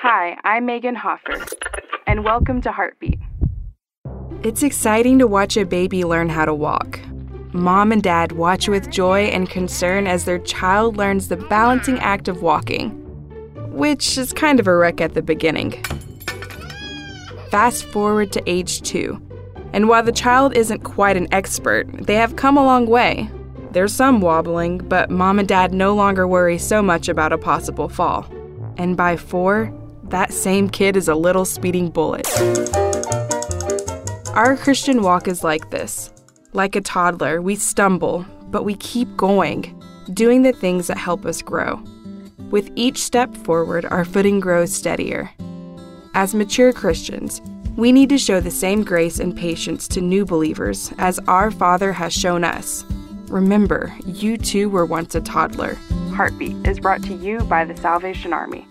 Hi, I'm Megan Hoffer, and welcome to Heartbeat. It's exciting to watch a baby learn how to walk. Mom and dad watch with joy and concern as their child learns the balancing act of walking, which is kind of a wreck at the beginning. Fast forward to age two, and while the child isn't quite an expert, they have come a long way. There's some wobbling, but mom and dad no longer worry so much about a possible fall. And by four, that same kid is a little speeding bullet. Our Christian walk is like this. Like a toddler, we stumble, but we keep going, doing the things that help us grow. With each step forward, our footing grows steadier. As mature Christians, we need to show the same grace and patience to new believers as our Father has shown us. Remember, you too were once a toddler. Heartbeat is brought to you by the Salvation Army.